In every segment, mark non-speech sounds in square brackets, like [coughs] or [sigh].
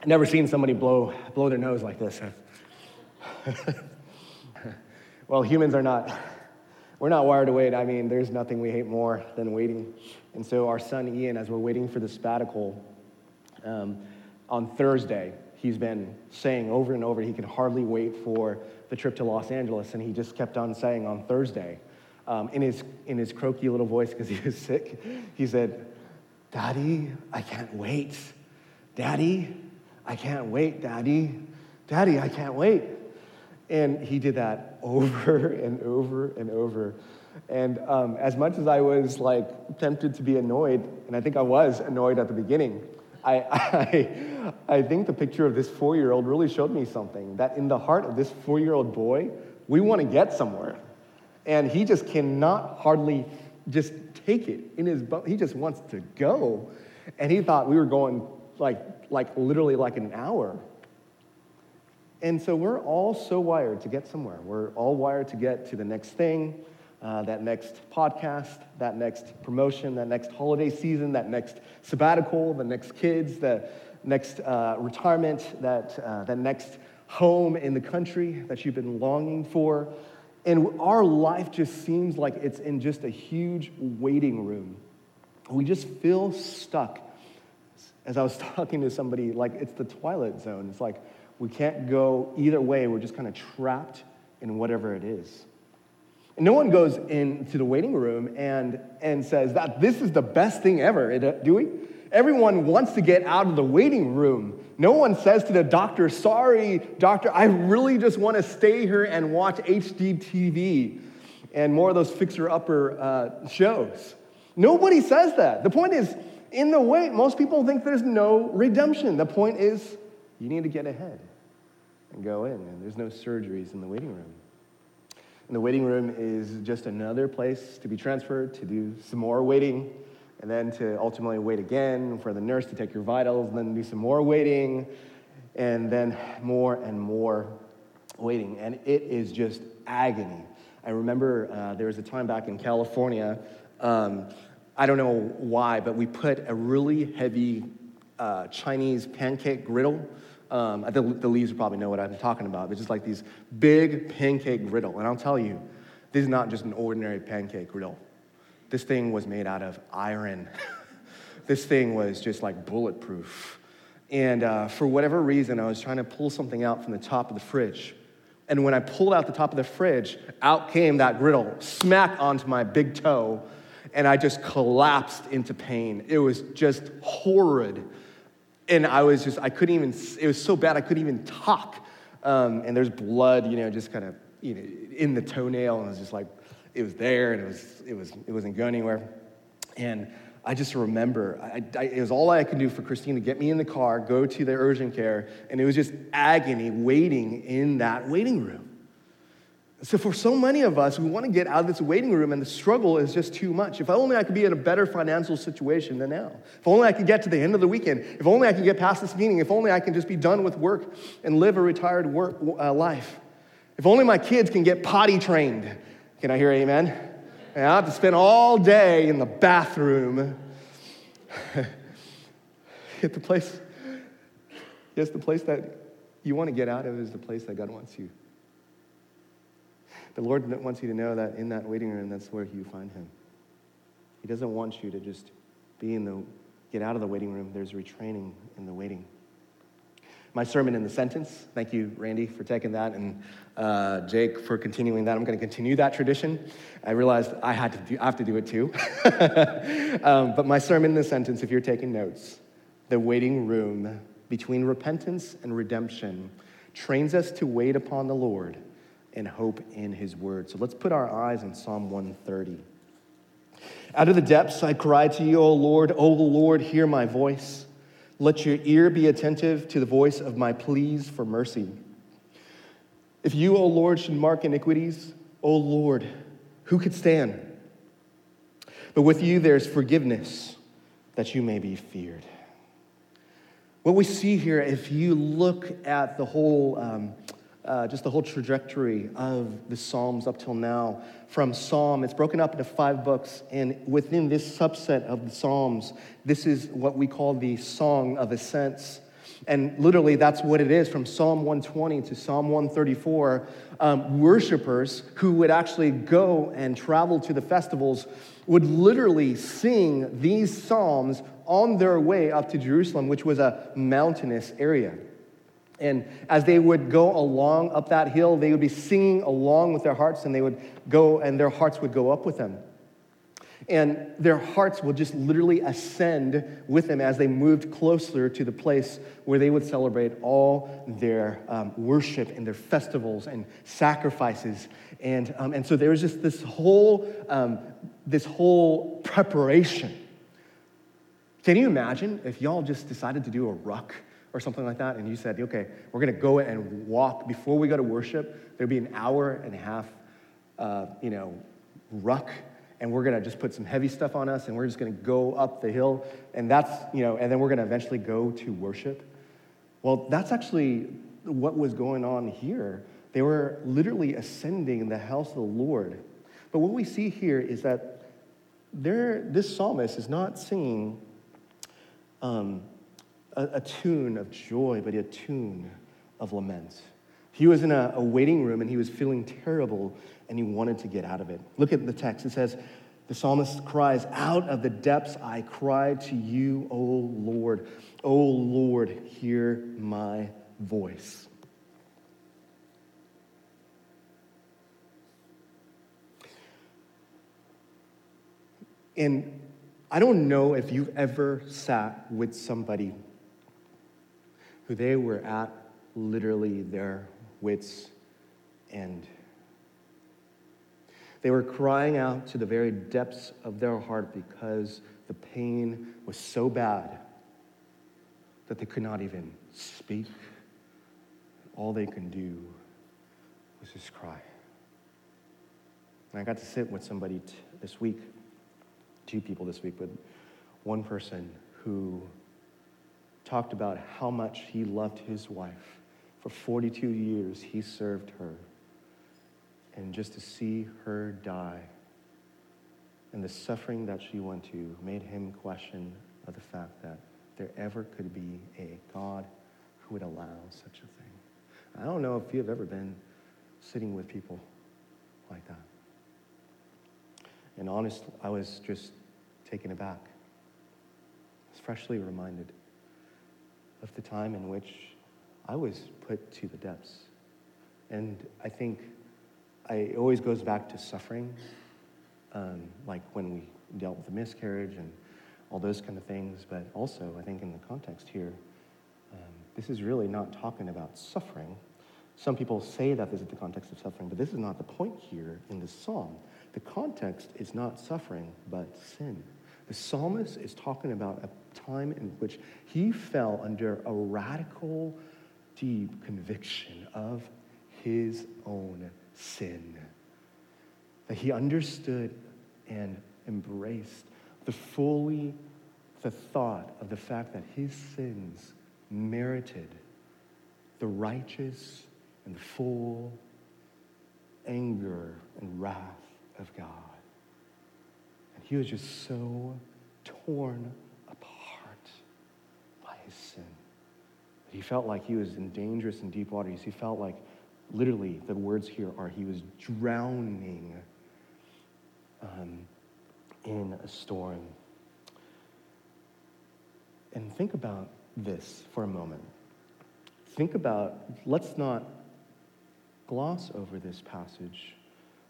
I've never seen somebody blow, blow their nose like this. [laughs] well, humans are not, we're not wired to wait. I mean, there's nothing we hate more than waiting. And so, our son Ian, as we're waiting for the sabbatical um, on Thursday, he's been saying over and over he can hardly wait for the trip to Los Angeles. And he just kept on saying on Thursday, um, in, his, in his croaky little voice because he was sick, he said, Daddy, I can't wait. Daddy, I can't wait, Daddy. Daddy, I can't wait. And he did that [laughs] over and over and over. And um, as much as I was like tempted to be annoyed, and I think I was annoyed at the beginning, I, [laughs] I, I think the picture of this four year old really showed me something that in the heart of this four year old boy, we want to get somewhere. And he just cannot hardly just take it in his butt. He just wants to go. And he thought we were going like, like literally like an hour. And so we're all so wired to get somewhere. We're all wired to get to the next thing, uh, that next podcast, that next promotion, that next holiday season, that next sabbatical, the next kids, the next uh, retirement, that, uh, that next home in the country that you've been longing for. And our life just seems like it's in just a huge waiting room. We just feel stuck. As I was [laughs] talking to somebody, like it's the twilight zone. It's like we can't go either way. We're just kind of trapped in whatever it is. And no one goes into the waiting room and, and says that this is the best thing ever, do we? Everyone wants to get out of the waiting room. No one says to the doctor, Sorry, doctor, I really just want to stay here and watch HGTV and more of those fixer upper uh, shows. Nobody says that. The point is, in the wait, most people think there's no redemption. The point is, you need to get ahead and go in, and there's no surgeries in the waiting room. And the waiting room is just another place to be transferred, to do some more waiting, and then to ultimately wait again for the nurse to take your vitals, and then do some more waiting, and then more and more waiting. And it is just agony. I remember uh, there was a time back in California, um, I don't know why, but we put a really heavy uh, Chinese pancake griddle. Um, the, the leaves probably know what I'm talking about. It's just like these big pancake griddle. And I'll tell you, this is not just an ordinary pancake griddle. This thing was made out of iron. [laughs] this thing was just like bulletproof. And uh, for whatever reason, I was trying to pull something out from the top of the fridge. And when I pulled out the top of the fridge, out came that griddle, smack onto my big toe, and I just collapsed into pain. It was just horrid. And I was just, I couldn't even, it was so bad I couldn't even talk. Um, and there's blood, you know, just kind of, you know, in the toenail, and it was just like, it was there and it, was, it, was, it wasn't going anywhere. And I just remember, I, I, it was all I could do for Christine to get me in the car, go to the urgent care, and it was just agony waiting in that waiting room. So, for so many of us, we want to get out of this waiting room, and the struggle is just too much. If only I could be in a better financial situation than now. If only I could get to the end of the weekend. If only I could get past this meeting. If only I can just be done with work and live a retired work, uh, life. If only my kids can get potty trained. Can I hear amen? And I have to spend all day in the bathroom. [laughs] Get the place, yes, the place that you want to get out of is the place that God wants you. The Lord wants you to know that in that waiting room, that's where you find Him. He doesn't want you to just be in the, get out of the waiting room. There's retraining in the waiting my sermon in the sentence. Thank you, Randy, for taking that, and uh, Jake for continuing that. I'm going to continue that tradition. I realized I had to do, I have to do it too. [laughs] um, but my sermon in the sentence, if you're taking notes, the waiting room between repentance and redemption trains us to wait upon the Lord and hope in His word. So let's put our eyes on Psalm 130. Out of the depths I cry to you, O Lord. O Lord, hear my voice. Let your ear be attentive to the voice of my pleas for mercy. If you, O Lord, should mark iniquities, O Lord, who could stand? But with you there's forgiveness that you may be feared. What we see here, if you look at the whole um, uh, just the whole trajectory of the Psalms up till now. From Psalm, it's broken up into five books, and within this subset of the Psalms, this is what we call the Song of Ascents. And literally, that's what it is from Psalm 120 to Psalm 134. Um, worshipers who would actually go and travel to the festivals would literally sing these psalms on their way up to Jerusalem, which was a mountainous area. And as they would go along up that hill, they would be singing along with their hearts, and they would go, and their hearts would go up with them. And their hearts would just literally ascend with them as they moved closer to the place where they would celebrate all their um, worship and their festivals and sacrifices. And, um, and so there was just this whole, um, this whole preparation. Can you imagine if y'all just decided to do a ruck or something like that, and you said, okay, we're going to go and walk before we go to worship. There'd be an hour and a half, uh, you know, ruck, and we're going to just put some heavy stuff on us, and we're just going to go up the hill, and that's, you know, and then we're going to eventually go to worship. Well, that's actually what was going on here. They were literally ascending the house of the Lord. But what we see here is that there, this psalmist is not singing um, a, a tune of joy, but a tune of lament. He was in a, a waiting room and he was feeling terrible and he wanted to get out of it. Look at the text. It says, the psalmist cries, Out of the depths I cry to you, O Lord. O Lord, hear my voice. And I don't know if you've ever sat with somebody who they were at literally their wits' end. They were crying out to the very depths of their heart because the pain was so bad that they could not even speak. All they can do was just cry. And I got to sit with somebody t- this week, two people this week, but one person who talked about how much he loved his wife. For 42 years, he served her. And just to see her die and the suffering that she went to made him question of the fact that there ever could be a God who would allow such a thing. I don't know if you've ever been sitting with people like that. And honestly, I was just taken aback. I was freshly reminded of the time in which I was put to the depths. And I think I, it always goes back to suffering, um, like when we dealt with the miscarriage and all those kind of things. But also, I think in the context here, um, this is really not talking about suffering. Some people say that this is the context of suffering, but this is not the point here in this psalm. The context is not suffering, but sin. The psalmist is talking about a time in which he fell under a radical, deep conviction of his own sin. That he understood and embraced the fully the thought of the fact that his sins merited the righteous and the full anger and wrath of God. And he was just so torn apart by his sin. He felt like he was in dangerous and deep waters. He felt like, literally, the words here are he was drowning um, in a storm. And think about this for a moment. Think about, let's not gloss over this passage,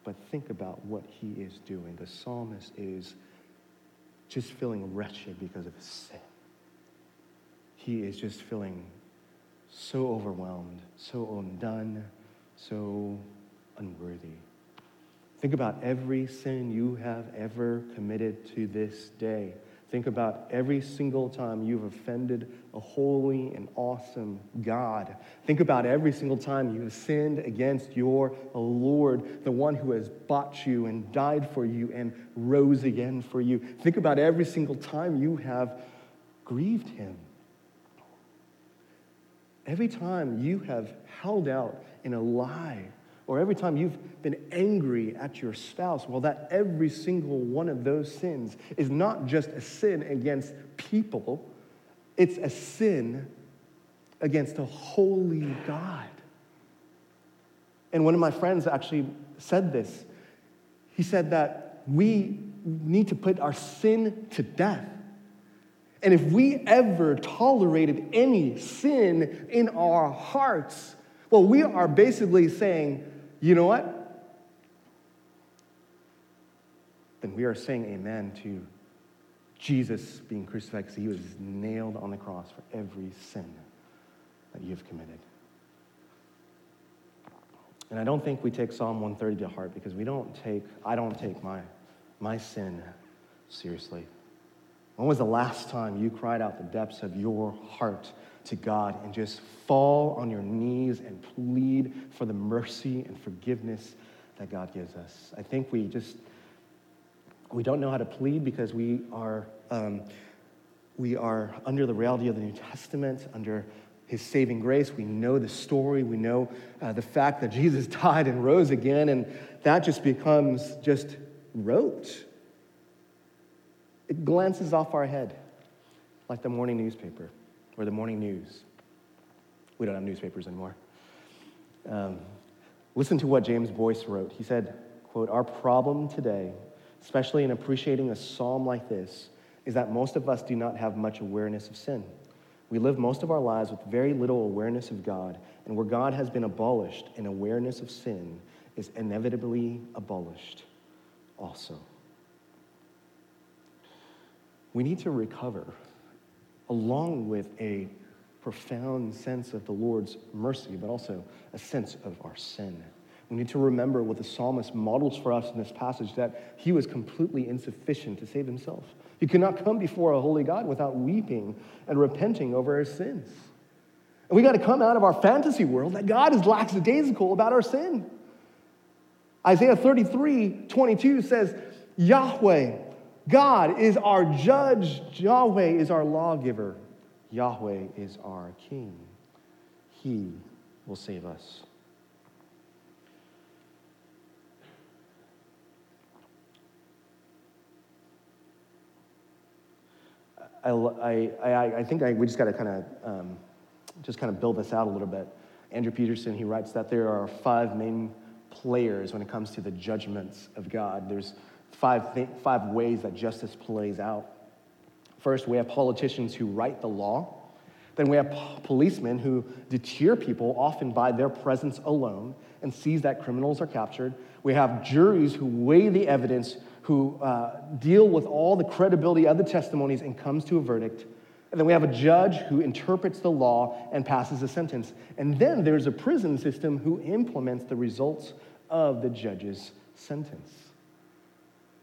but think about what he is doing. The psalmist is just feeling wretched because of his sin. He is just feeling so overwhelmed, so undone, so unworthy. Think about every sin you have ever committed to this day. Think about every single time you've offended a holy and awesome God. Think about every single time you have sinned against your Lord, the one who has bought you and died for you and rose again for you. Think about every single time you have grieved him Every time you have held out in a lie, or every time you've been angry at your spouse, well, that every single one of those sins is not just a sin against people, it's a sin against a holy God. And one of my friends actually said this. He said that we need to put our sin to death. And if we ever tolerated any sin in our hearts, well, we are basically saying, you know what? Then we are saying amen to Jesus being crucified because he was nailed on the cross for every sin that you have committed. And I don't think we take Psalm 130 to heart because we don't take, I don't take my, my sin seriously. When was the last time you cried out the depths of your heart to God and just fall on your knees and plead for the mercy and forgiveness that God gives us? I think we just, we don't know how to plead because we are, um, we are under the reality of the New Testament, under his saving grace. We know the story. We know uh, the fact that Jesus [laughs] died and rose again, and that just becomes just rote. It glances off our head like the morning newspaper or the morning news. We don't have newspapers anymore. Um, listen to what James Boice wrote. He said, quote, Our problem today, especially in appreciating a psalm like this, is that most of us do not have much awareness of sin. We live most of our lives with very little awareness of God, and where God has been abolished, an awareness of sin is inevitably abolished also. We need to recover, along with a profound sense of the Lord's mercy, but also a sense of our sin. We need to remember what the psalmist models for us in this passage that he was completely insufficient to save himself. He could not come before a holy God without weeping and repenting over his sins. And we got to come out of our fantasy world that God is lackadaisical about our sin. Isaiah 33 22 says, Yahweh, God is our judge, Yahweh is our lawgiver, Yahweh is our king. He will save us. I, I, I think I, we just got to kind of um, just kind of build this out a little bit. Andrew Peterson, he writes that there are five main players when it comes to the judgments of God. There's five, th- five ways that justice plays out. First, we have politicians who write the law. Then we have policemen who deter people, often by their presence alone, and sees that criminals are captured. We have juries who weigh the evidence who uh, deal with all the credibility of the testimonies and comes to a verdict. And then we have a judge who interprets the law and passes a sentence. And then there's a prison system who implements the results of the judge's sentence.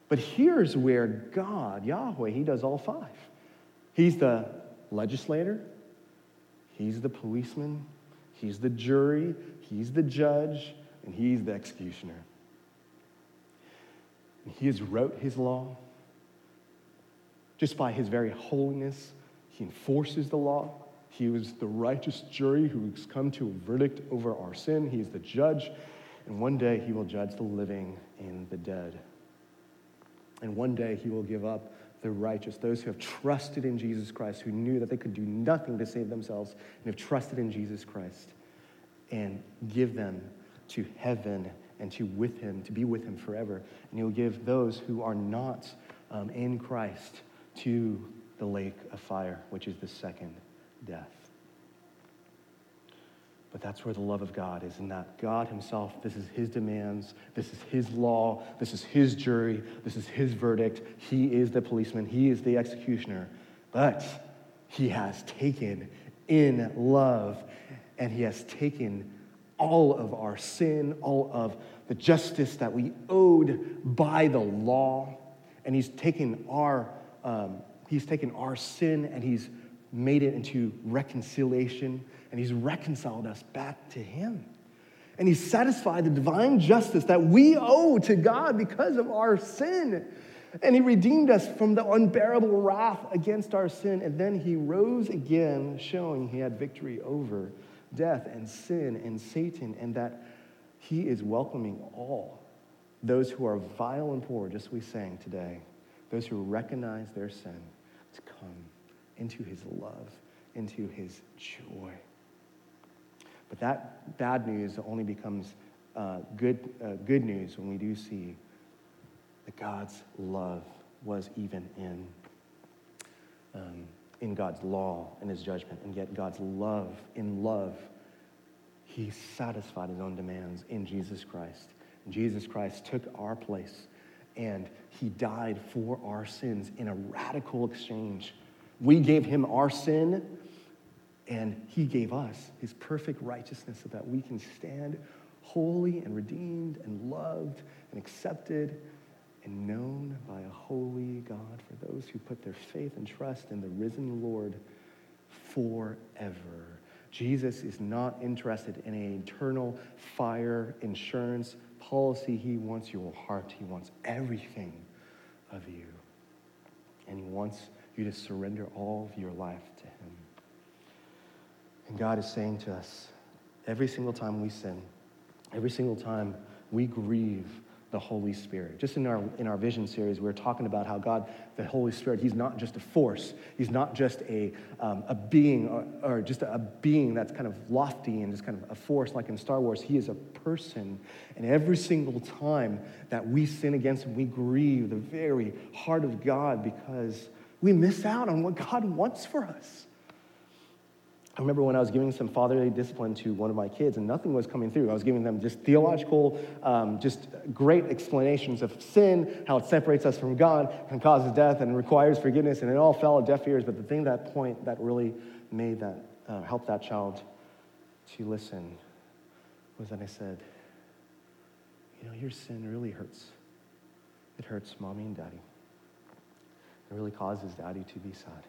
But here's where God, Yahweh, He does all five. He's the legislator, He's the policeman, He's the jury, He's the judge, and He's the executioner. He has wrote his law. Just by his very holiness, he enforces the law. He was the righteous jury who has come to a verdict over our sin. He is the judge. And one day he will judge the living and the dead. And one day he will give up the righteous, those who have trusted in Jesus Christ, who knew that they could do nothing to save themselves, and have trusted in Jesus Christ, and give them to heaven and to with him, to be with him forever. And he'll give those who are not um, in Christ to the lake of fire, which is the second death. But that's where the love of God is, in that God Himself, this is His demands, this is His law, this is His jury, this is His verdict. He is the policeman, He is the executioner. But He has taken in love, and He has taken all of our sin, all of the justice that we owed by the law. And he's taken our, um, he's taken our sin and he's made it into reconciliation and he's reconciled us back to him. And he's satisfied the divine justice that we owe to God because of our sin. And he redeemed us from the unbearable wrath against our sin. And then he rose again, showing he had victory over death and sin and Satan, and that he is welcoming all those who are vile and poor, just as we sang today, those who recognize their sin, to come into his love, into his joy. But that bad news only becomes uh, good, uh, good news when we do see that God's love was even in, um, in God's law and his judgment, and yet God's love, in love, he satisfied his own demands in Jesus Christ. And Jesus Christ took our place and he died for our sins in a radical exchange. We gave him our sin, and he gave us his perfect righteousness so that we can stand holy and redeemed and loved and accepted and known by a holy God for those who put their faith and trust in the risen Lord forever. Jesus is not interested in an eternal fire insurance policy. He wants your heart, He wants everything of you. And He wants you to surrender all of your life. And God is saying to us every single time we sin, every single time we grieve the Holy Spirit. Just in our, in our vision series, we are talking about how God, the Holy Spirit, He's not just a force. He's not just a, um, a being or, or just a being that's kind of lofty and just kind of a force like in Star Wars. He is a person. And every single time that we sin against Him, we grieve the very heart of God because we miss out on what God wants for us. I remember when I was giving some fatherly discipline to one of my kids, and nothing was coming through. I was giving them just theological, um, just great explanations of sin, how it separates us from God and causes death and requires forgiveness, and it all fell at deaf ears. But the thing that point that really made that, uh, helped that child to listen was that I said, You know, your sin really hurts. It hurts mommy and daddy. It really causes daddy to be sad.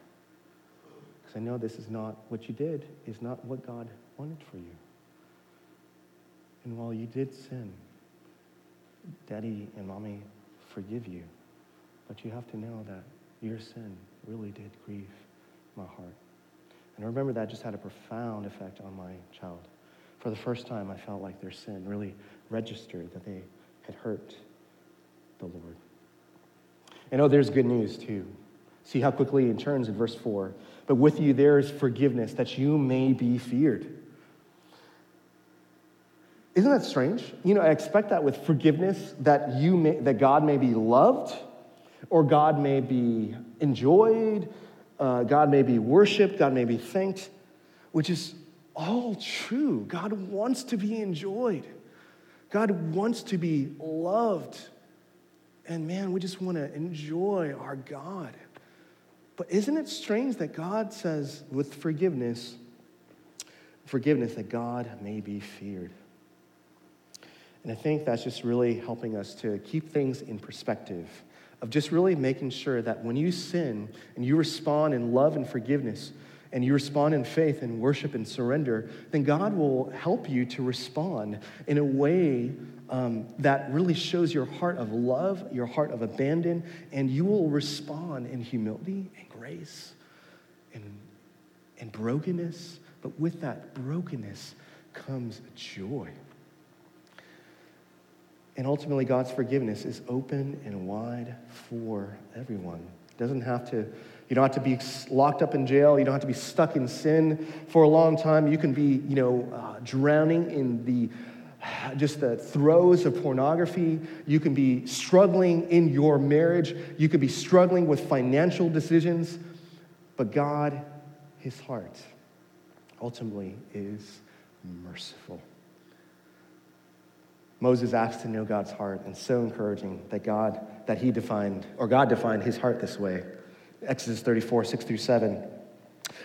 I know this is not what you did, is not what God wanted for you. And while you did sin, daddy and mommy forgive you. But you have to know that your sin really did grieve my heart. And I remember that just had a profound effect on my child. For the first time, I felt like their sin really registered that they had hurt the Lord. I know oh, there's good news too. See how quickly it turns in verse 4 but with you there is forgiveness that you may be feared. Isn't that strange? You know, I expect that with forgiveness that you may, that God may be loved, or God may be enjoyed, uh, God may be worshiped, God may be thanked, which is all true. God wants to be enjoyed. God wants to be loved. And man, we just want to enjoy our God. But isn't it strange that God says with forgiveness, forgiveness that God may be feared? And I think that's just really helping us to keep things in perspective of just really making sure that when you sin and you respond in love and forgiveness, and you respond in faith and worship and surrender, then God will help you to respond in a way um, that really shows your heart of love, your heart of abandon, and you will respond in humility grace and, and brokenness. But with that brokenness comes joy. And ultimately, God's forgiveness is open and wide for everyone. It doesn't have to, you don't have to be locked up in jail. You don't have to be stuck in sin for a long time. You can be, you know, uh, drowning in the just the throes of pornography. You can be struggling in your marriage. You could be struggling with financial decisions. But God, his heart, ultimately is merciful. Moses asked to know God's heart, and so encouraging that God, that he defined, or God defined his heart this way. Exodus 34, 6 through 7.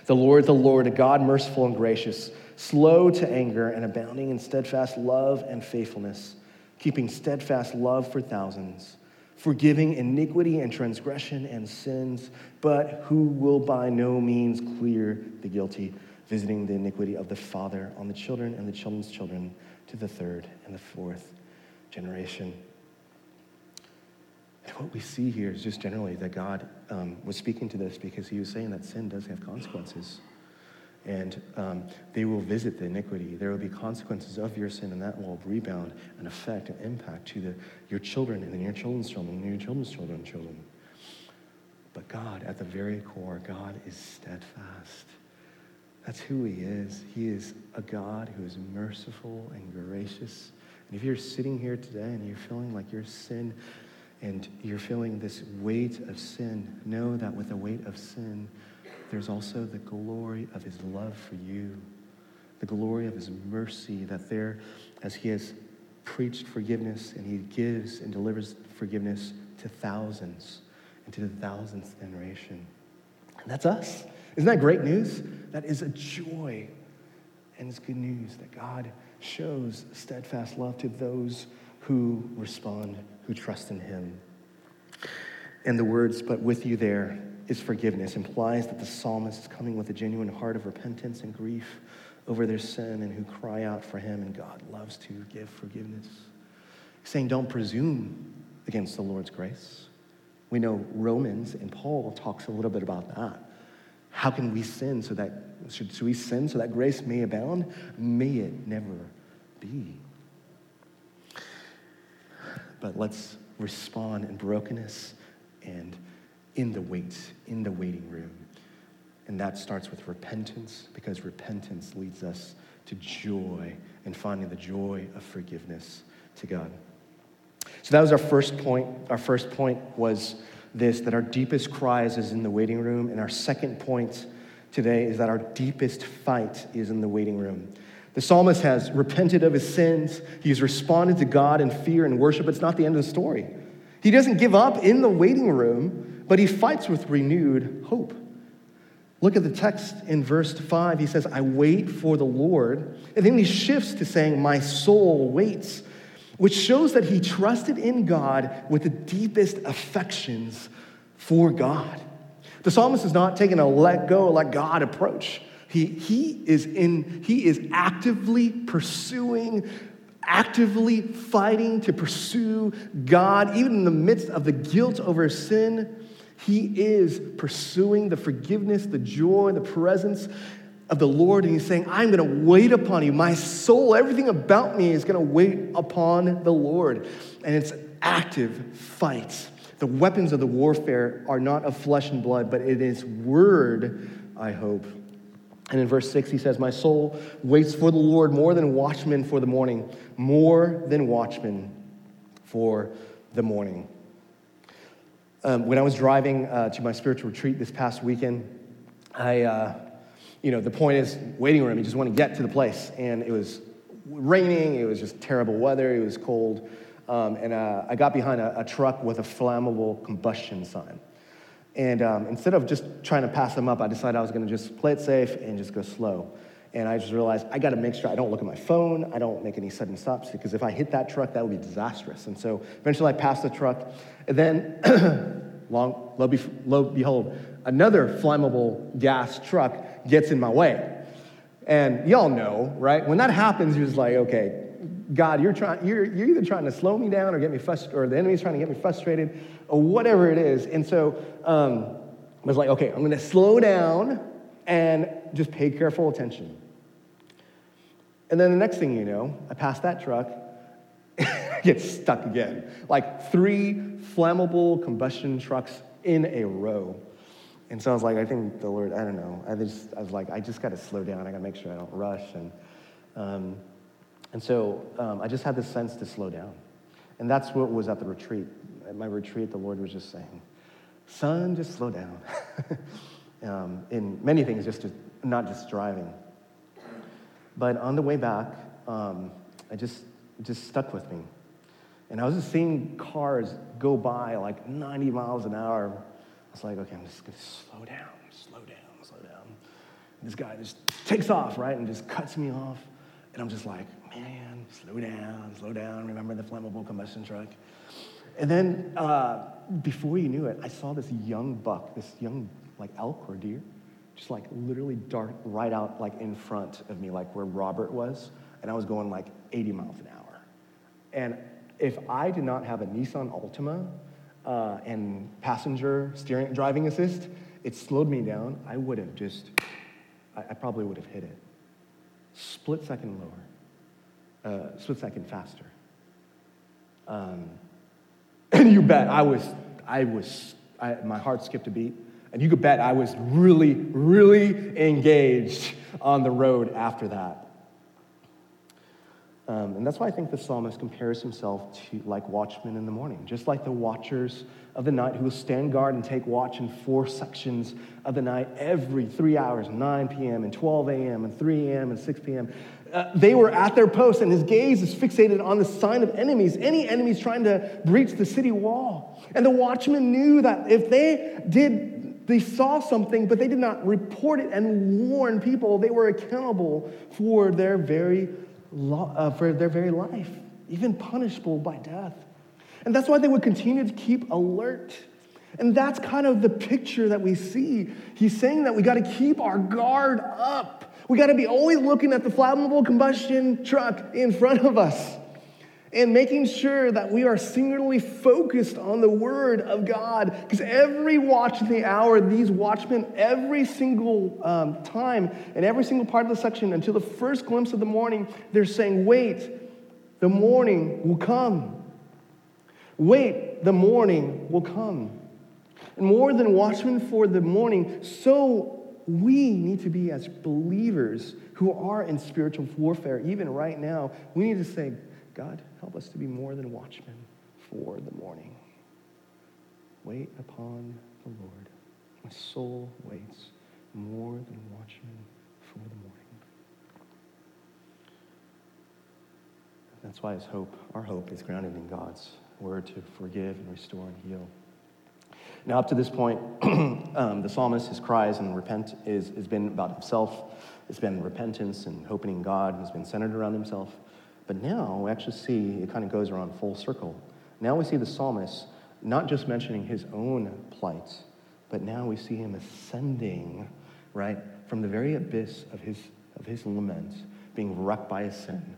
The Lord, the Lord, a God merciful and gracious slow to anger, and abounding in steadfast love and faithfulness, keeping steadfast love for thousands, forgiving iniquity and transgression and sins, but who will by no means clear the guilty, visiting the iniquity of the father on the children and the children's children to the third and the fourth generation. And what we see here is just generally that God um, was speaking to this because he was saying that sin does have consequences and um, they will visit the iniquity. There will be consequences of your sin, and that will rebound and affect and impact to the, your children and then your children's children and your children's children's children. But God, at the very core, God is steadfast. That's who He is. He is a God who is merciful and gracious. And if you're sitting here today and you're feeling like your sin and you're feeling this weight of sin, know that with the weight of sin, there's also the glory of His love for you, the glory of His mercy, that there, as He has preached forgiveness and He gives and delivers forgiveness to thousands and to the thousandth generation. And that's us. Isn't that great news? That is a joy. And it's good news that God shows steadfast love to those who respond, who trust in Him. And the words, but with you there is forgiveness, implies that the psalmist is coming with a genuine heart of repentance and grief over their sin and who cry out for Him, and God loves to give forgiveness. He's saying, don't presume against the Lord's grace. We know Romans and Paul talks a little bit about that. How can we sin so that, should, we sin so that grace may abound? May it never be. But let's respond in brokenness and in the wait, in the waiting room. And that starts with repentance because repentance leads us to joy and finding the joy of forgiveness to God. So that was our first point. Our first point was this that our deepest cries is in the waiting room. And our second point today is that our deepest fight is in the waiting room. The psalmist has repented of his sins. He's responded to God in fear and worship. It's not the end of the story. He doesn't give up in the waiting room, but he fights with renewed hope. Look at the text in verse 5. He says, I wait for the Lord. And then he shifts to saying, My soul waits which shows that he trusted in God with the deepest affections for God. The psalmist is not taking a let go, let God approach. He, he, is in, he is actively pursuing, actively fighting to pursue God, even in the midst of the guilt over sin. He is pursuing the forgiveness, the joy, the presence of the Lord, and he's saying, I'm going to wait upon you. My soul, everything about me is going to wait upon the Lord. And it's active fight. The weapons of the warfare are not of flesh and blood, but it is word, I hope. And in verse 6, he says, My soul waits for the Lord more than watchmen for the morning, more than watchmen for the morning. Um, when I was driving uh, to my spiritual retreat this past weekend, I. Uh, you know, the point is waiting room. You just want to get to the place. And it was raining. It was just terrible weather. It was cold. Um, and uh, I got behind a, a, truck with a flammable combustion sign. And um, instead of just trying to pass them up, I decided I was going to just play it safe and just go slow. And I just realized I got to make sure I don't look at my phone, I don't make any sudden stops, because if I hit that truck, that would be disastrous. And so eventually I passed the truck. And then, [coughs] long, lo, lo behold, another flammable gas truck gets in my way. And y'all know, right? When that happens, you're just like, okay, God, you're, trying, you're, you're either trying to slow me down or get me frustrated, or the enemy's trying to get me frustrated, or whatever it is. And so um, I was like, okay, I'm going to slow down and just pay careful attention. And then the next thing you know, I pass that truck, [laughs] get stuck again. Like three flammable combustion trucks in a row. And so I was like, I think the Lord, I don't know. I just, I was like, I just got to slow down. I got to make sure I don't rush. And, um, and so um, I just had this sense to slow down. And that's what was at the retreat. At my retreat, the Lord was just saying, son, just slow down. [laughs] um, in many things, just to, not just driving. But on the way back, um, I just, just stuck with me. And I was just seeing cars go by like 90 miles an hour I was like, okay, I'm just gonna slow down, slow down, slow down. And this guy just takes off, right, and just cuts me off. And I'm just like, man, slow down, slow down. Remember the flammable combustion truck? And then uh, before you knew it, I saw this young buck, this young like elk or deer, just like literally dart right out like in front of me, like where Robert was. And I was going like 80 miles an hour. And if I did not have a Nissan Altima uh, and passenger steering, driving assist, it slowed me down. I would have just, I, I probably would have hit it. Split second lower, uh, split second faster. Um, and [clears throat] you bet I was, I was, I, my heart skipped a beat. And you could bet I was really, really engaged on the road after that. Um, and that's why I think the psalmist compares himself to like watchmen in the morning, just like the watchers of the night who will stand guard and take watch in four sections of the night every three hours 9 p.m. and 12 a.m. and 3 a.m. and 6 p.m. Uh, they were at their post, and his gaze is fixated on the sign of enemies, any enemies trying to breach the city wall. And the watchmen knew that if they did, they saw something, but they did not report it and warn people, they were accountable for their very uh, for their very life, even punishable by death. And that's why they would continue to keep alert. And that's kind of the picture that we see. He's saying that we got to keep our guard up. We got to be always looking at the flammable combustion truck in front of us and making sure that we are singularly focused on the Word of God. Because every watch of the hour, these watchmen, every single um, time and every single part of the section, until the first glimpse of the morning, they're saying, Wait, the morning will come. Wait, the morning will come. And more than watchmen for the morning, so we need to be as believers who are in spiritual warfare, even right now, we need to say, God, help us to be more than watchmen for the morning. Wait upon the Lord. My soul waits more than watchmen for the morning. That's why his hope, our hope, is grounded in God's word to forgive and restore and heal. Now, up to this point, [clears throat] um, the psalmist, his cries and repent is has been about himself. It's been repentance and hoping in God. It's been centered around himself. But now we actually see it kind of goes around full circle. Now we see the psalmist not just mentioning his own plight, but now we see him ascending, right, from the very abyss of his, of his lament, being wrecked by his sin,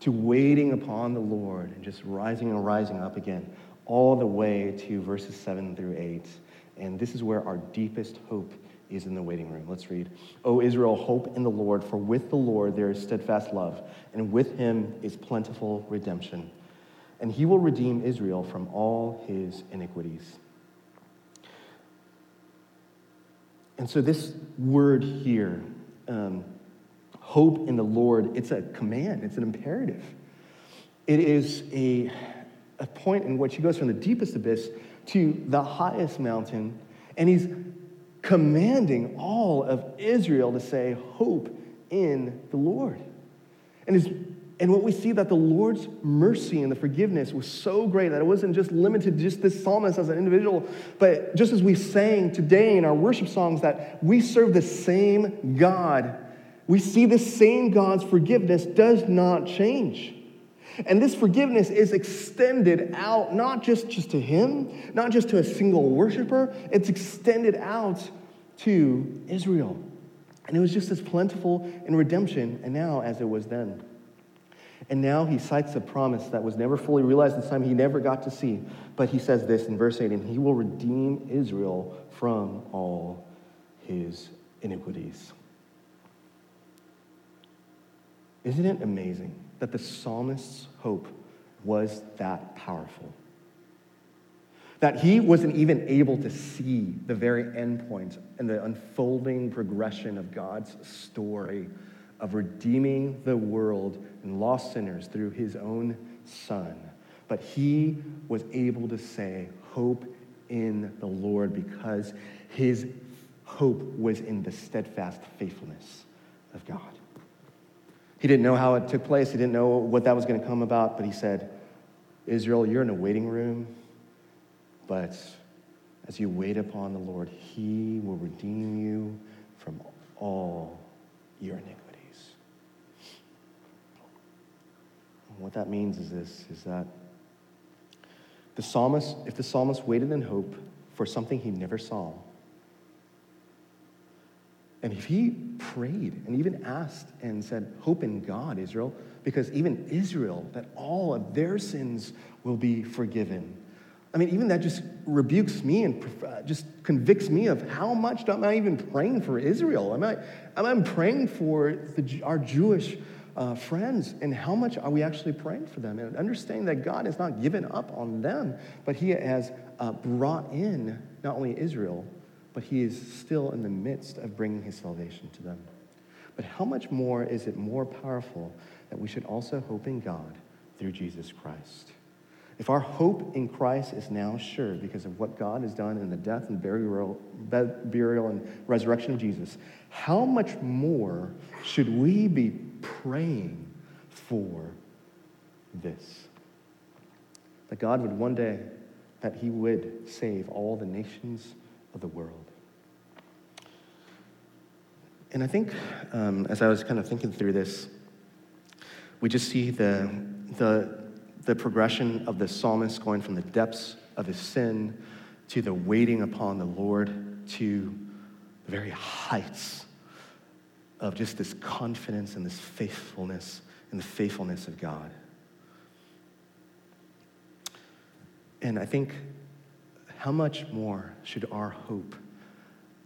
to waiting upon the Lord and just rising and rising up again, all the way to verses 7 through 8. And this is where our deepest hope is in the waiting room. Let's read. O Israel, hope in the Lord, for with the Lord there is steadfast love, and with him is plentiful redemption. And he will redeem Israel from all his iniquities. And so, this word here, um, hope in the Lord, it's a command, it's an imperative. It is a, a point in which he goes from the deepest abyss to the highest mountain, and he's commanding all of Israel to say, Hope in the Lord. And, his, and what we see that the Lord's mercy and the forgiveness was so great that it wasn't just limited to just this psalmist as an individual, but just as we sang today in our worship songs, that we serve the same God. We see the same God's forgiveness does not change. And this forgiveness is extended out not just, just to him, not just to a single worshiper, it's extended out to Israel. And it was just as plentiful in redemption and now as it was then. And now he cites a promise that was never fully realized this time, he never got to see. But he says this in verse 8 and he will redeem Israel from all his iniquities. Isn't it amazing that the psalmist's hope was that powerful? That he wasn't even able to see the very end point and the unfolding progression of God's story of redeeming the world and lost sinners through his own son. But he was able to say, Hope in the Lord, because his hope was in the steadfast faithfulness of God. He didn't know how it took place, he didn't know what that was going to come about, but he said, Israel, you're in a waiting room, but as you wait upon the Lord, he will redeem you from all your iniquities. what that means is this is that the psalmist, if the psalmist waited in hope for something he never saw, and if he prayed and even asked and said, Hope in God, Israel, because even Israel, that all of their sins will be forgiven. I mean, even that just rebukes me and uh, just convicts me of how much am I even praying for Israel? Am I, am I praying for the, our Jewish uh, friends, and how much are we actually praying for them? And understanding that God has not given up on them, but He has uh, brought in not only Israel, but He is still in the midst of bringing His salvation to them. But how much more is it more powerful that we should also hope in God through Jesus Christ? If our hope in Christ is now sure because of what God has done in the death and burial, burial and resurrection of Jesus, how much more should we be praying for this? That God would one day, that He would save all the nations of the world. And I think um, as I was kind of thinking through this, we just see the, the, the progression of the psalmist going from the depths of his sin to the waiting upon the Lord to the very heights of just this confidence and this faithfulness and the faithfulness of God. And I think how much more should our hope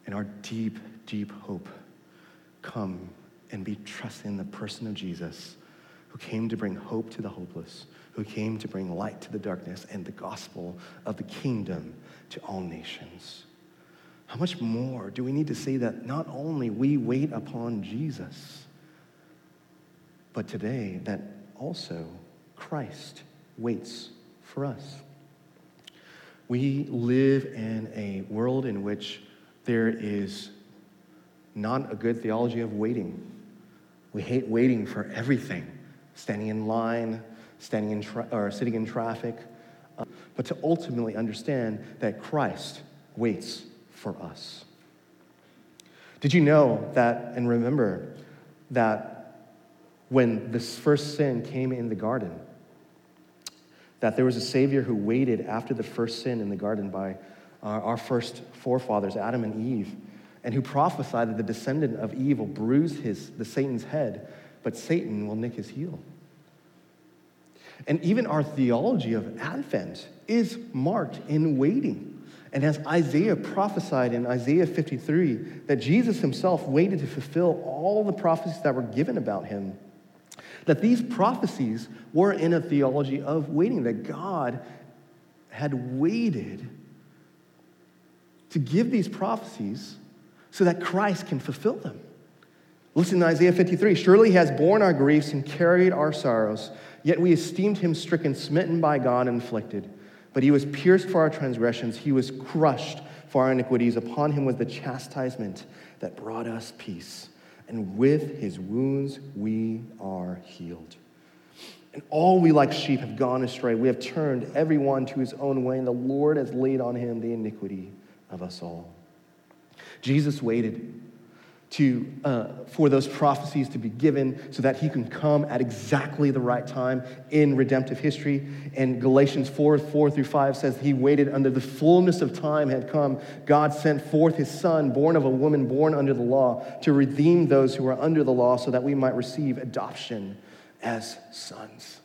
and our deep, deep hope come and be trusting in the person of Jesus who came to bring hope to the hopeless, who came to bring light to the darkness and the gospel of the kingdom to all nations. How much more do we need to say that not only we wait upon Jesus, but today that also Christ waits for us? We live in a world in which there is not a good theology of waiting. We hate waiting for everything, standing in line, standing in tra- or sitting in traffic, uh, but to ultimately understand that Christ waits for us. Did you know that, and remember that when this first sin came in the garden, that there was a Savior who waited after the first sin in the garden by our, our first forefathers, Adam and Eve, and who prophesied that the descendant of Eve will bruise his, the Satan's head, but Satan will nick his heel. And even our theology of Advent is marked in waiting. And as Isaiah prophesied in Isaiah 53, that Jesus himself waited to fulfill all the prophecies that were given about him, that these prophecies were in a theology of waiting, that God had waited to give these prophecies so that Christ can fulfill them. Listen to Isaiah 53 Surely he has borne our griefs and carried our sorrows, yet we esteemed him stricken, smitten by God, and afflicted. But he was pierced for our transgressions, he was crushed for our iniquities. Upon him was the chastisement that brought us peace, and with his wounds we are healed. And all we like sheep have gone astray. We have turned everyone to his own way, and the Lord has laid on him the iniquity of us all. Jesus waited to, uh, for those prophecies to be given so that he can come at exactly the right time in redemptive history. And Galatians 4 4 through 5 says he waited under the fullness of time had come. God sent forth his son, born of a woman born under the law, to redeem those who are under the law so that we might receive adoption as sons.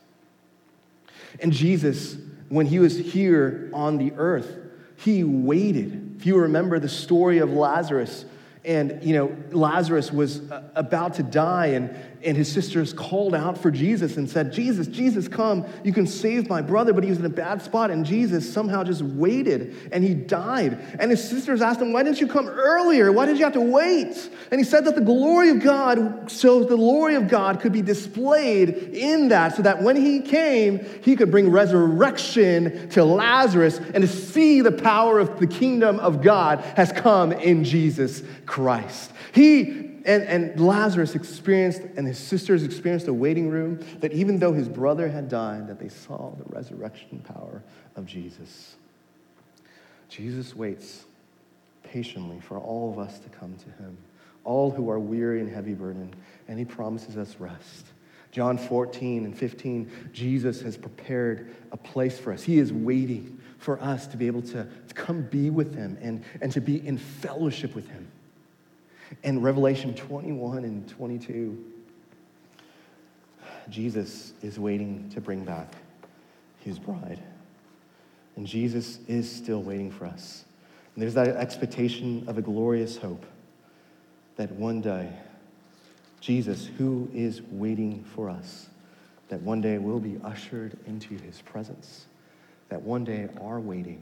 And Jesus, when he was here on the earth, he waited. If you remember the story of Lazarus, and you know lazarus was uh, about to die and, and his sisters called out for jesus and said jesus jesus come. You can save my brother. But he was in a bad spot and jesus somehow just waited and he died. And his sisters asked him why didn't you come earlier? Why did you have to wait? And he said that the glory of god so the glory of god could be displayed in that so that when he came he could bring resurrection to lazarus and to see the power of the kingdom of god has come in jesus Christ. He and, and Lazarus experienced, and his sisters experienced a waiting room that even though his brother had died, that they saw the resurrection power of Jesus. Jesus waits patiently for all of us to come to him, all who are weary and heavy burdened, and he promises us rest. John 14 and 15, Jesus has prepared a place for us. He is waiting for us to be able to, to come be with him and, and to be in fellowship with him. In Revelation 21 and 22, Jesus is waiting to bring back his bride. And Jesus is still waiting for us. And there's that expectation of a glorious hope that one day, Jesus, who is waiting for us, that one day we'll be ushered into his presence, that one day our waiting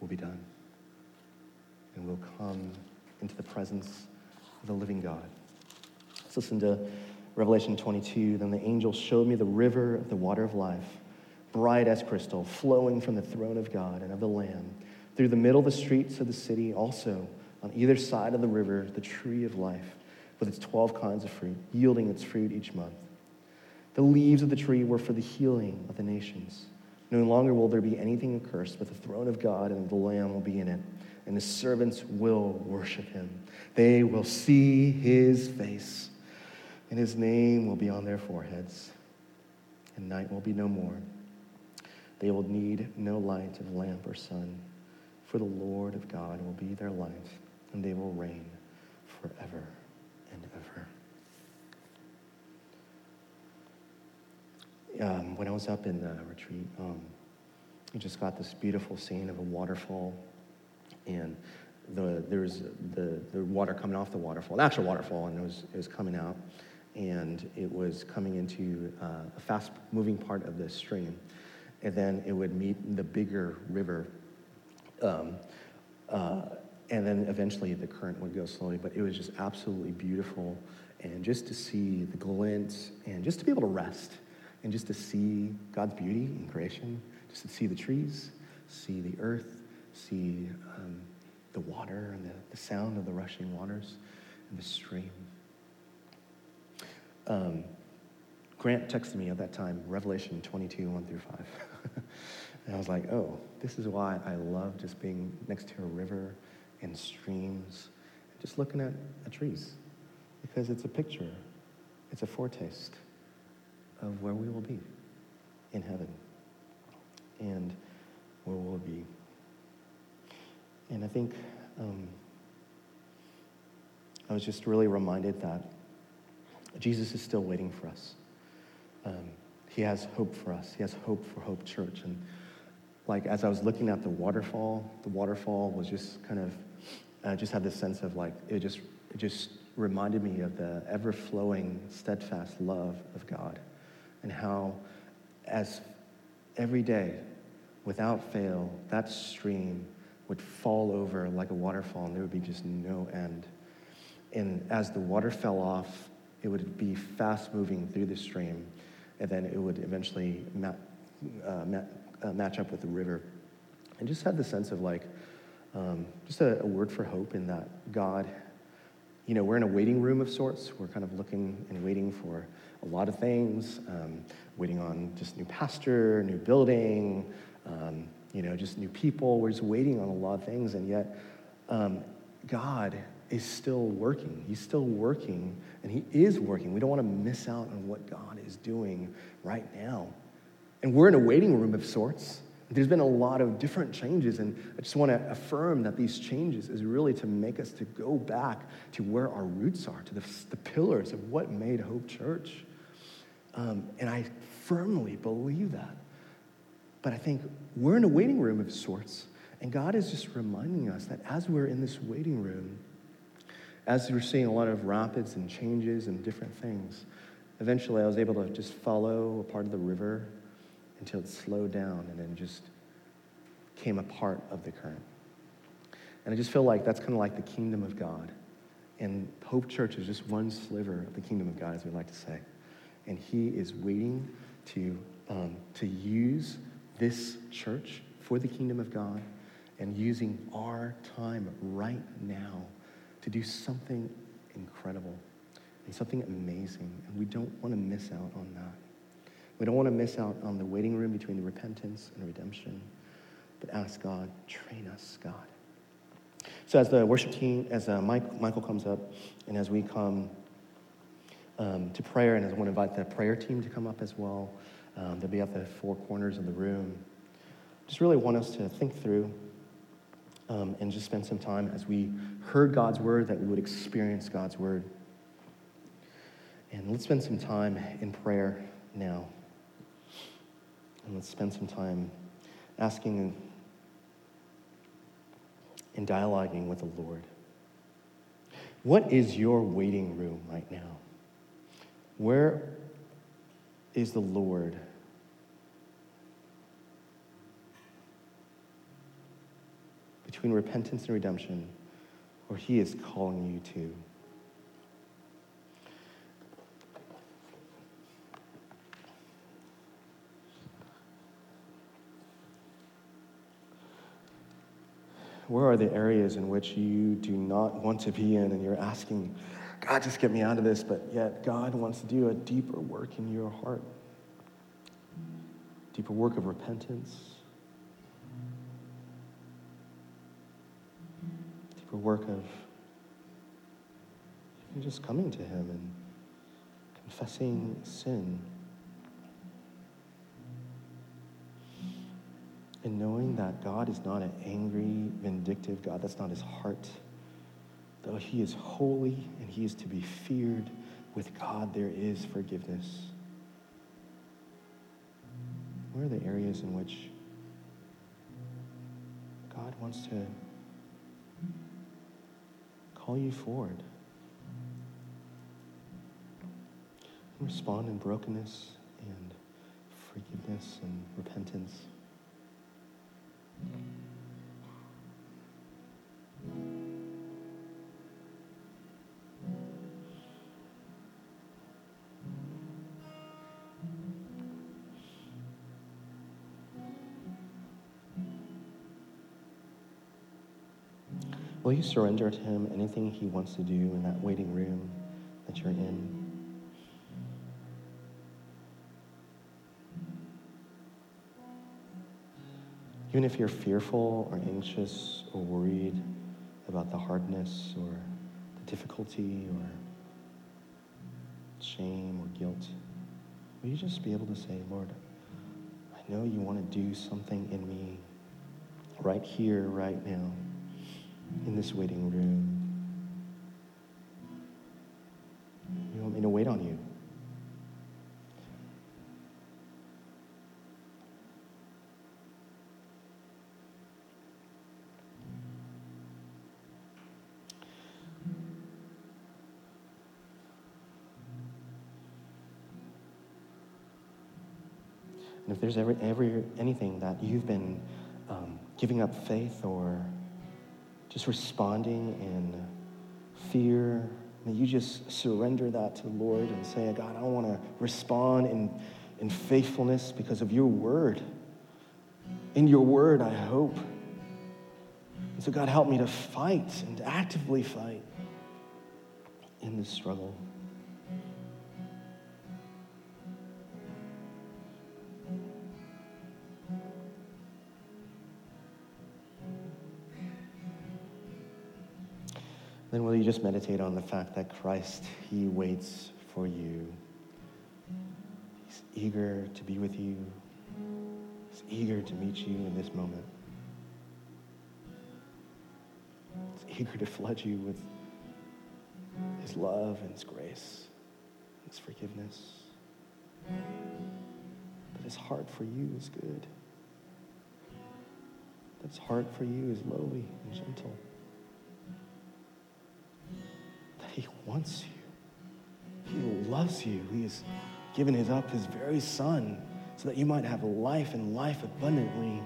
will be done, and we'll come into the presence of the living God. Let's listen to Revelation 22. Then the angel showed me the river of the water of life, bright as crystal, flowing from the throne of God and of the Lamb. Through the middle of the streets of the city, also on either side of the river, the tree of life, with its 12 kinds of fruit, yielding its fruit each month. The leaves of the tree were for the healing of the nations. No longer will there be anything accursed, but the throne of God and the Lamb will be in it, and his servants will worship him. They will see his face, and his name will be on their foreheads, and night will be no more. They will need no light of lamp or sun, for the Lord of God will be their light, and they will reign forever and ever. Um, when I was up in the retreat, um, I just got this beautiful scene of a waterfall, and the, there was the, the water coming off the waterfall, an actual waterfall, and it was, it was coming out, and it was coming into uh, a fast moving part of the stream. And then it would meet the bigger river. Um, uh, and then eventually the current would go slowly, but it was just absolutely beautiful. And just to see the glint and just to be able to rest and just to see God's beauty in creation, just to see the trees, see the earth, see um, the water and the, the sound of the rushing waters and the stream. Um, Grant texted me at that time, Revelation 22, 1 through 5. [laughs] and I was like, oh, this is why I love just being next to a river and streams, and just looking at, at trees. Because it's a picture, it's a foretaste of where we will be in heaven and where we'll be and I think um, I was just really reminded that Jesus is still waiting for us. Um, he has hope for us. He has hope for Hope Church. And like as I was looking at the waterfall, the waterfall was just kind of, I just had this sense of like it just it just reminded me of the ever flowing, steadfast love of God, and how, as every day, without fail, that stream would fall over like a waterfall, and there would be just no end. And as the water fell off, it would be fast moving through the stream, and then it would eventually ma- uh, ma- uh, match up with the river. And just had the sense of like, um, just a, a, word for hope in that God, you know, we're in a waiting room of sorts. We're kind of looking and waiting for a lot of things, um, waiting on just new pastor, new building, um, you know, just new people. We're just waiting on a lot of things, and yet um, God is still working. He's still working, and He is working. We don't want to miss out on what God is doing right now. And we're in a waiting room of sorts. There's been a lot of different changes, and I just want to affirm that these changes is really to make us to go back to where our roots are, to the, the pillars of what made Hope Church. Um, and I firmly believe that. But I think we're in a waiting room of sorts. And God is just reminding us that as we're in this waiting room, as we're seeing a lot of rapids and changes and different things, eventually I was able to just follow a part of the river until it slowed down and then just came a part of the current. And I just feel like that's kind of like the kingdom of God. And Hope Church is just one sliver of the kingdom of God, as we like to say. And He is waiting to, um, to use this church for the kingdom of God and using our time right now to do something incredible and something amazing. And we don't want to miss out on that. We don't want to miss out on the waiting room between the repentance and redemption, but ask God, train us, God. So as the worship team, as uh, Mike, Michael comes up, and as we come um, to prayer, and as I want to invite the prayer team to come up as well, um, they'll be at the four corners of the room. Just really want us to think through um, and just spend some time as we heard God's word, that we would experience God's word. And let's spend some time in prayer now. And let's spend some time asking and dialoguing with the Lord. What is your waiting room right now? Where is the Lord. between repentance and redemption, or He is calling you to. Where are the areas in which you do not want to be in and you're asking, God, just get me out of this, but yet God wants to do a deeper work in your heart, deeper work of repentance deeper work of just coming to Him and confessing sin. And knowing that God is not an angry, vindictive God, that's not his heart. Though he is holy and he is to be feared, with God there is forgiveness. Where are the areas in which God wants to call you forward? Respond in brokenness and forgiveness and repentance. Will you surrender to Him anything He wants to do in that waiting room that you're in? Even if you're fearful or anxious or worried about the hardness or the difficulty or shame or guilt, will you just be able to say, Lord, I know you want to do something in me right here, right now, in this waiting room. You want me to wait on you. And if there's ever, ever anything that you've been um, giving up faith or just responding in fear, may you just surrender that to the Lord and say, God, I want to respond in, in faithfulness because of your word. In your word, I hope. And so, God, help me to fight and actively fight in this struggle. You just meditate on the fact that Christ, He waits for you? He's eager to be with you, He's eager to meet you in this moment. He's eager to flood you with His love and His grace, His forgiveness. But His heart for you is good. That His heart for you is lowly and gentle. Wants you. He loves you. He has given his up his very son so that you might have life and life abundantly.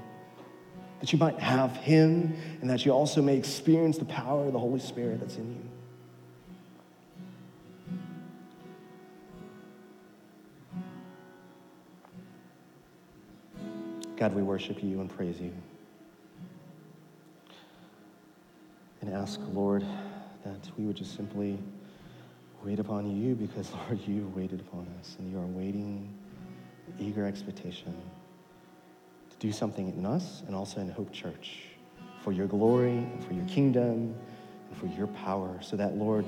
That you might have him and that you also may experience the power of the Holy Spirit that's in you. God, we worship you and praise you. And ask, Lord, that we would just simply wait upon you because, [laughs] Lord, you waited upon us and you are waiting eager expectation to do something in us and also in Hope Church for your glory and for your kingdom and for your power so that, Lord,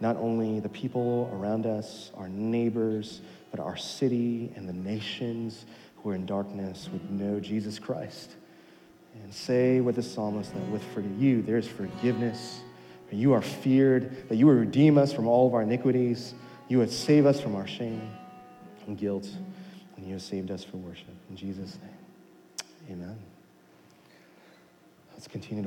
not only the people around us, our neighbors, but our city and the nations who are in darkness would know Jesus Christ. And say with the psalmist that with for you there's forgiveness you are feared, that you would redeem us from all of our iniquities. You would save us from our shame and guilt, and you have saved us for worship. In Jesus' name, amen. Let's continue to